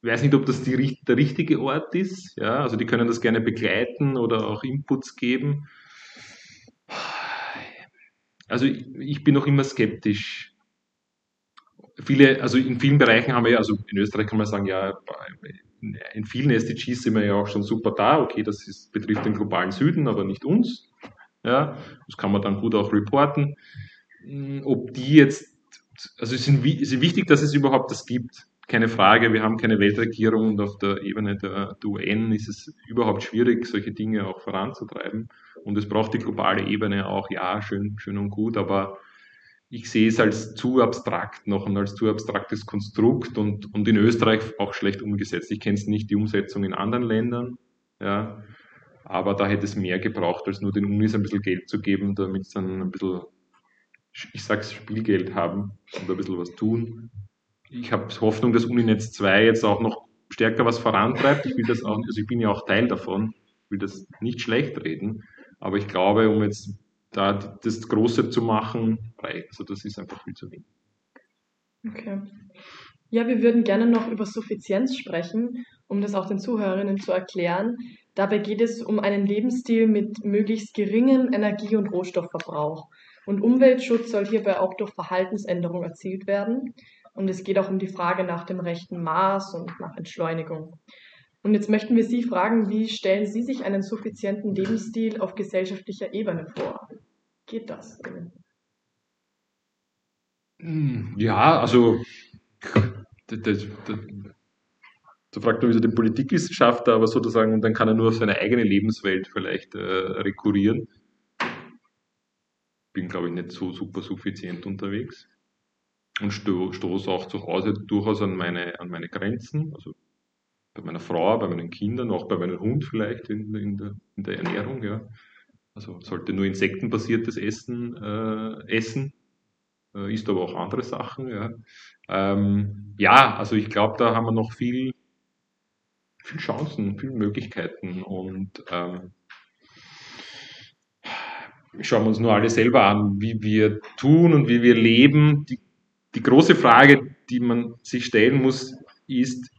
ich weiß nicht, ob das die, der richtige Ort ist. Ja, also die können das gerne begleiten oder auch Inputs geben. Also ich, ich bin noch immer skeptisch. Viele, also in vielen Bereichen haben wir ja, also in Österreich kann man sagen, ja, in vielen SDGs sind wir ja auch schon super da. Okay, das ist, betrifft den globalen Süden, aber nicht uns. Ja, das kann man dann gut auch reporten. Ob die jetzt, also es ist wichtig, dass es überhaupt das gibt keine Frage, wir haben keine Weltregierung und auf der Ebene der, der UN ist es überhaupt schwierig, solche Dinge auch voranzutreiben. Und es braucht die globale Ebene auch, ja, schön, schön und gut, aber ich sehe es als zu abstrakt noch und als zu abstraktes Konstrukt und, und in Österreich auch schlecht umgesetzt. Ich kenne es nicht, die Umsetzung in anderen Ländern, ja, aber da hätte es mehr gebraucht, als nur den Unis ein bisschen Geld zu geben, damit sie dann ein bisschen, ich sag's, Spielgeld haben und ein bisschen was tun ich habe Hoffnung, dass Uninetz 2 jetzt auch noch stärker was vorantreibt. Ich will das auch, also ich bin ja auch Teil davon, ich will das nicht schlecht reden, aber ich glaube, um jetzt da das Große zu machen, also das ist einfach viel zu wenig. Okay. Ja, wir würden gerne noch über Suffizienz sprechen, um das auch den Zuhörerinnen zu erklären. Dabei geht es um einen Lebensstil mit möglichst geringem Energie- und Rohstoffverbrauch. Und Umweltschutz soll hierbei auch durch Verhaltensänderung erzielt werden. Und es geht auch um die Frage nach dem rechten Maß und nach Entschleunigung. Und jetzt möchten wir Sie fragen, wie stellen Sie sich einen suffizienten Lebensstil auf gesellschaftlicher Ebene vor? Geht das? Hm, ja, also das, das, das, da fragt man wieder den Politikwissenschaftler, aber sozusagen, dann kann er nur auf seine eigene Lebenswelt vielleicht äh, rekurrieren. Bin, glaube ich, nicht so super suffizient unterwegs und sto stoße auch zu Hause durchaus an meine, an meine Grenzen. Also bei meiner Frau, bei meinen Kindern, auch bei meinem Hund vielleicht in, in, der, in der Ernährung. Ja. Also sollte nur insektenbasiertes Essen äh, essen, äh, isst aber auch andere Sachen. Ja, ähm, ja also ich glaube, da haben wir noch viel, viel Chancen, viel Möglichkeiten und ähm, schauen wir uns nur alle selber an, wie wir tun und wie wir leben. Die, die große Frage, die man sich stellen muss, ist,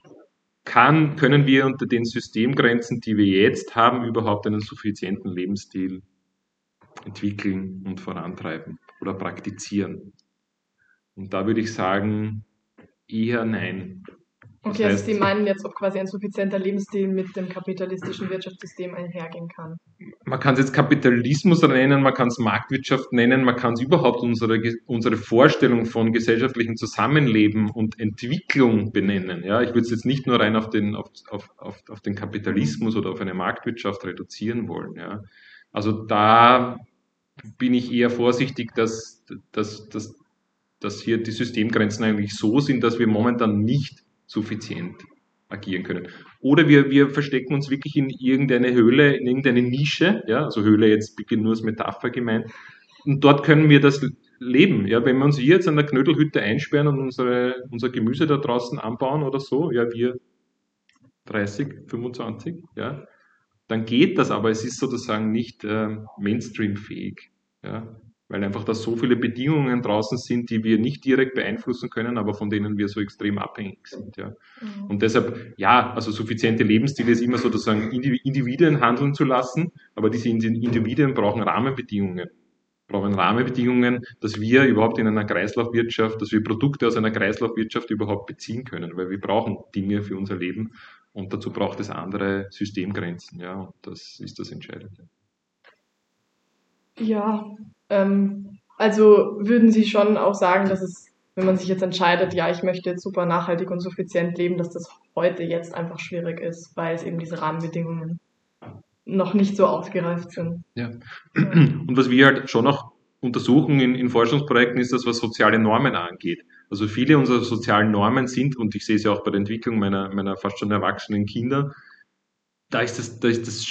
kann, können wir unter den Systemgrenzen, die wir jetzt haben, überhaupt einen suffizienten Lebensstil entwickeln und vorantreiben oder praktizieren? Und da würde ich sagen, eher nein. Das okay, also heißt, also Sie meinen jetzt, ob quasi ein suffizienter Lebensstil mit dem kapitalistischen Wirtschaftssystem einhergehen kann? Man kann es jetzt Kapitalismus nennen, man kann es Marktwirtschaft nennen, man kann es überhaupt unsere, unsere Vorstellung von gesellschaftlichem Zusammenleben und Entwicklung benennen. Ja, ich würde es jetzt nicht nur rein auf den, auf, auf, auf, auf den Kapitalismus oder auf eine Marktwirtschaft reduzieren wollen. Ja. Also da bin ich eher vorsichtig, dass, dass, dass, dass hier die Systemgrenzen eigentlich so sind, dass wir momentan nicht suffizient agieren können. Oder wir, wir verstecken uns wirklich in irgendeine Höhle, in irgendeine Nische, ja, also Höhle jetzt beginnt nur als Metapher gemeint, und dort können wir das leben. Ja, wenn wir uns hier jetzt an der Knödelhütte einsperren und unsere, unser Gemüse da draußen anbauen oder so, ja, wir 30, 25, ja, dann geht das, aber es ist sozusagen nicht äh, Mainstream-fähig. Ja weil einfach da so viele Bedingungen draußen sind, die wir nicht direkt beeinflussen können, aber von denen wir so extrem abhängig sind. Ja. Mhm. Und deshalb, ja, also suffiziente Lebensstile ist immer sozusagen Individuen handeln zu lassen, aber diese Individuen brauchen Rahmenbedingungen. Brauchen Rahmenbedingungen, dass wir überhaupt in einer Kreislaufwirtschaft, dass wir Produkte aus einer Kreislaufwirtschaft überhaupt beziehen können, weil wir brauchen Dinge für unser Leben und dazu braucht es andere Systemgrenzen. Ja, und das ist das Entscheidende. Ja, ähm, also würden Sie schon auch sagen, dass es, wenn man sich jetzt entscheidet, ja, ich möchte jetzt super nachhaltig und suffizient leben, dass das heute jetzt einfach schwierig ist, weil es eben diese Rahmenbedingungen noch nicht so ausgereift sind. Ja. Und was wir halt schon noch untersuchen in, in Forschungsprojekten ist das, was soziale Normen angeht. Also viele unserer sozialen Normen sind, und ich sehe es ja auch bei der Entwicklung meiner, meiner fast schon erwachsenen Kinder, da ist das, da ist das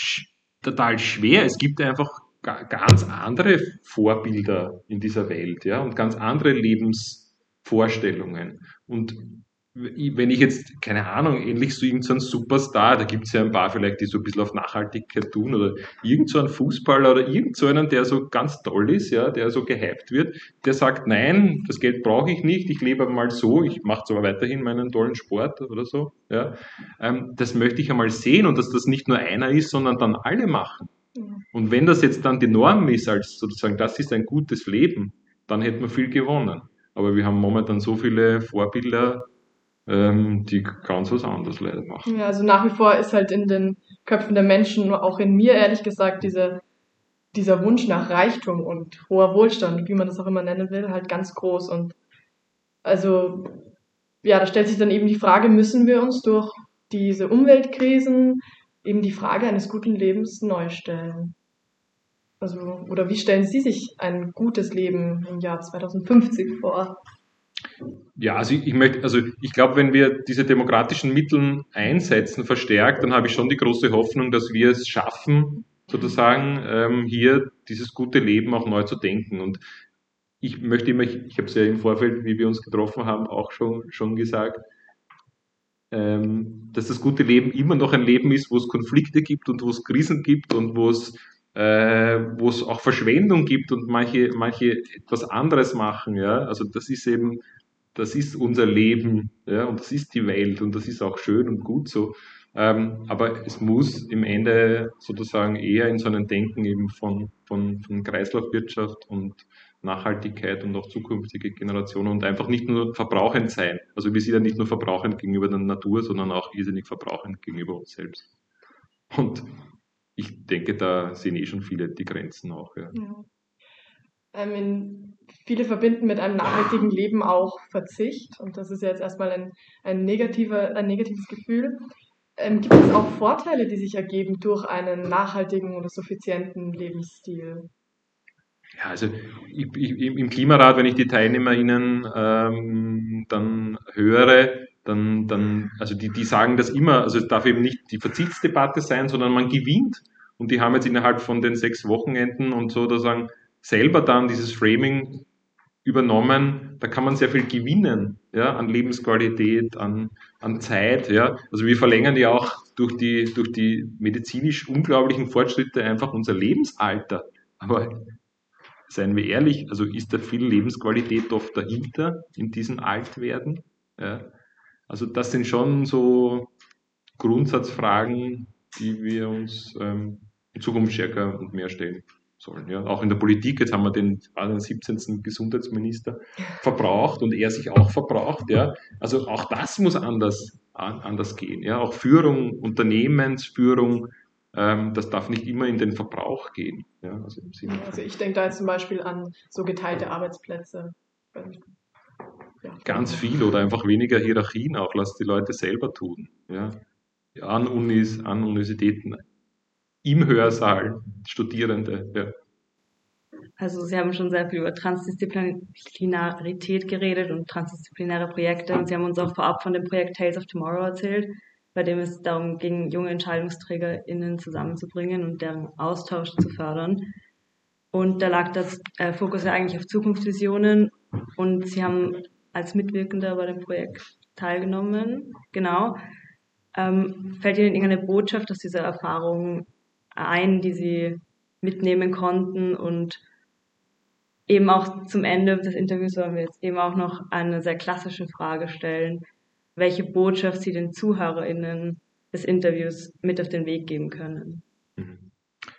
total schwer. Es gibt einfach ganz andere Vorbilder in dieser Welt, ja, und ganz andere Lebensvorstellungen. Und wenn ich jetzt, keine Ahnung, ähnlich so irgendein Superstar, da gibt es ja ein paar vielleicht, die so ein bisschen auf Nachhaltigkeit tun, oder irgend so Fußballer oder irgend so der so ganz toll ist, ja, der so gehypt wird, der sagt, nein, das Geld brauche ich nicht, ich lebe mal so, ich mache zwar weiterhin meinen tollen Sport oder so, ja, ähm, das möchte ich einmal sehen und dass das nicht nur einer ist, sondern dann alle machen. Und wenn das jetzt dann die Norm ist, als sozusagen, das ist ein gutes Leben, dann hätten wir viel gewonnen. Aber wir haben momentan so viele Vorbilder, ähm, die ganz was anderes leider machen. Ja, also nach wie vor ist halt in den Köpfen der Menschen, auch in mir ehrlich gesagt, diese, dieser Wunsch nach Reichtum und hoher Wohlstand, wie man das auch immer nennen will, halt ganz groß. Und also, ja, da stellt sich dann eben die Frage, müssen wir uns durch diese Umweltkrisen, eben die Frage eines guten Lebens neu stellen. Also, oder wie stellen Sie sich ein gutes Leben im Jahr 2050 vor? Ja, also ich, ich möchte, also ich glaube, wenn wir diese demokratischen Mittel einsetzen, verstärkt, dann habe ich schon die große Hoffnung, dass wir es schaffen, sozusagen ähm, hier dieses gute Leben auch neu zu denken. Und ich möchte immer, ich, ich habe es ja im Vorfeld, wie wir uns getroffen haben, auch schon, schon gesagt, ähm, dass das gute Leben immer noch ein Leben ist, wo es Konflikte gibt und wo es Krisen gibt und wo es äh, wo es auch Verschwendung gibt und manche, manche etwas anderes machen, ja. Also das ist eben, das ist unser Leben, ja, und das ist die Welt und das ist auch schön und gut so. Ähm, aber es muss im Ende sozusagen eher in so einem Denken eben von, von, von Kreislaufwirtschaft und Nachhaltigkeit und auch zukünftige Generationen und einfach nicht nur verbrauchend sein. Also wir sind ja nicht nur verbrauchend gegenüber der Natur, sondern auch irrsinnig verbrauchend gegenüber uns selbst. Und ich denke, da sehen eh schon viele die Grenzen auch. Ja. ja. Ähm, viele verbinden mit einem nachhaltigen Leben auch Verzicht und das ist jetzt erstmal ein, ein, negativer, ein negatives Gefühl. Ähm, gibt es auch Vorteile, die sich ergeben durch einen nachhaltigen oder suffizienten Lebensstil? Ja, also ich, ich, im Klimarat, wenn ich die TeilnehmerInnen ähm, dann höre, dann, dann, also die, die sagen das immer, also es darf eben nicht die Verzichtsdebatte sein, sondern man gewinnt. Und die haben jetzt innerhalb von den sechs Wochenenden und so, da sagen, selber dann dieses Framing übernommen, da kann man sehr viel gewinnen, ja, an Lebensqualität, an, an Zeit, ja. Also wir verlängern ja auch durch die, durch die medizinisch unglaublichen Fortschritte einfach unser Lebensalter. Aber seien wir ehrlich, also ist da viel Lebensqualität oft dahinter in diesem Altwerden? Ja. Also das sind schon so Grundsatzfragen, die wir uns ähm, in Zukunft stärker und mehr stellen sollen. Ja. Auch in der Politik, jetzt haben wir den, den 17. Gesundheitsminister verbraucht und er sich auch verbraucht. Ja. Also auch das muss anders, anders gehen. Ja. Auch Führung, Unternehmensführung, das darf nicht immer in den Verbrauch gehen. Ja. Also, also ich denke da jetzt zum Beispiel an so geteilte Arbeitsplätze. Ja. Ganz viel oder einfach weniger Hierarchien auch, lass die Leute selber tun. Ja. An Unis, an Universitäten im Hörsaal Studierende. Ja. Also Sie haben schon sehr viel über Transdisziplinarität geredet und transdisziplinäre Projekte und Sie haben uns auch vorab von dem Projekt Tales of Tomorrow erzählt, bei dem es darum ging, junge EntscheidungsträgerInnen zusammenzubringen und deren Austausch zu fördern. Und da lag das äh, Fokus ja eigentlich auf Zukunftsvisionen und Sie haben als Mitwirkender bei dem Projekt teilgenommen. Genau. Ähm, fällt Ihnen irgendeine Botschaft aus dieser Erfahrung ein, die sie mitnehmen konnten und eben auch zum Ende des Interviews wollen wir jetzt eben auch noch eine sehr klassische Frage stellen, welche Botschaft sie den ZuhörerInnen des Interviews mit auf den Weg geben können. Mhm.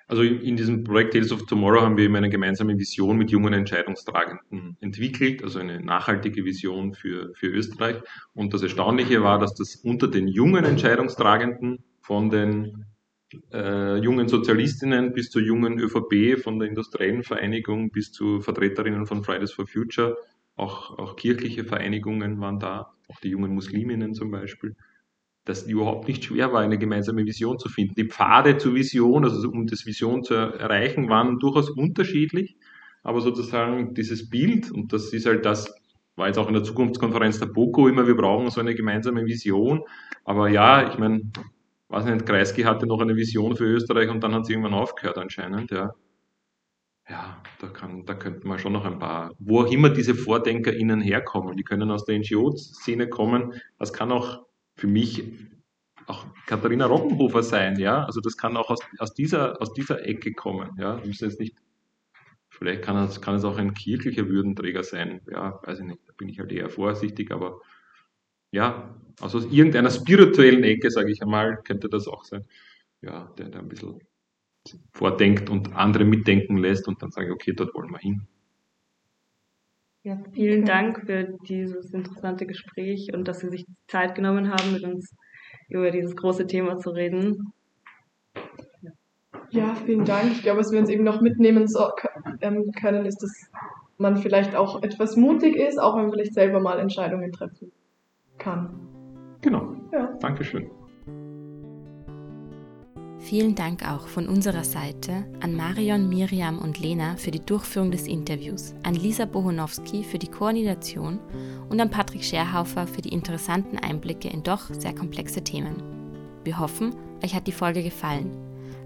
Also in diesem Projekt Tales of Tomorrow haben wir eben eine gemeinsame Vision mit jungen Entscheidungstragenden entwickelt, also eine nachhaltige Vision für, für Österreich. Und das Erstaunliche war, dass das unter den jungen Entscheidungstragenden von den äh, jungen Sozialistinnen bis zur jungen ÖVP, von der industriellen Vereinigung bis zu Vertreterinnen von Fridays for Future, auch, auch kirchliche Vereinigungen waren da, auch die jungen Musliminnen zum Beispiel, dass überhaupt nicht schwer war, eine gemeinsame Vision zu finden. Die Pfade zur Vision, also um das Vision zu erreichen, waren durchaus unterschiedlich, aber sozusagen dieses Bild, und das ist halt das, war jetzt auch in der Zukunftskonferenz der BOKO immer, wir brauchen so eine gemeinsame Vision, aber ja, ich meine, weiß nicht, Kreisky hatte noch eine Vision für Österreich und dann hat es irgendwann aufgehört anscheinend, ja. Ja, da, kann, da könnten wir schon noch ein paar, wo auch immer diese VordenkerInnen herkommen, die können aus der NGO-Szene kommen, das kann auch für mich auch Katharina Rockenhofer sein, ja, also das kann auch aus, aus, dieser, aus dieser Ecke kommen, ja, wir müssen jetzt nicht, vielleicht kann es, kann es auch ein kirchlicher Würdenträger sein, ja, weiß ich nicht, da bin ich halt eher vorsichtig, aber ja, also aus irgendeiner spirituellen Ecke, sage ich einmal, könnte das auch sein. Ja, der, der ein bisschen vordenkt und andere mitdenken lässt und dann sage ich, okay, dort wollen wir hin. Ja, vielen Dank für dieses interessante Gespräch und dass Sie sich Zeit genommen haben, mit uns über dieses große Thema zu reden. Ja, ja vielen Dank. Ich glaube, was wir uns eben noch mitnehmen so, ähm, können, ist, dass man vielleicht auch etwas mutig ist, auch wenn man vielleicht selber mal Entscheidungen treffen kann. Genau. Ja. Dankeschön. Vielen Dank auch von unserer Seite an Marion, Miriam und Lena für die Durchführung des Interviews, an Lisa Bohonowski für die Koordination und an Patrick Scherhaufer für die interessanten Einblicke in doch sehr komplexe Themen. Wir hoffen, euch hat die Folge gefallen.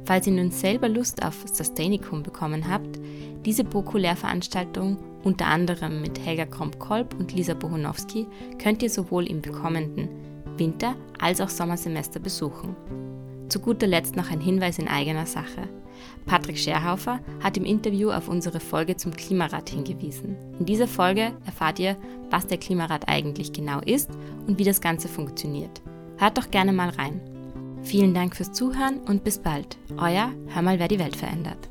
Falls ihr nun selber Lust auf Sustainikum bekommen habt, diese BOKU-Lehrveranstaltung unter anderem mit Helga Kromp-Kolb und Lisa Bohunowski könnt ihr sowohl im kommenden Winter- als auch Sommersemester besuchen. Zu guter Letzt noch ein Hinweis in eigener Sache. Patrick Scherhaufer hat im Interview auf unsere Folge zum Klimarat hingewiesen. In dieser Folge erfahrt ihr, was der Klimarat eigentlich genau ist und wie das Ganze funktioniert. Hört doch gerne mal rein. Vielen Dank fürs Zuhören und bis bald. Euer Hör mal, wer die Welt verändert.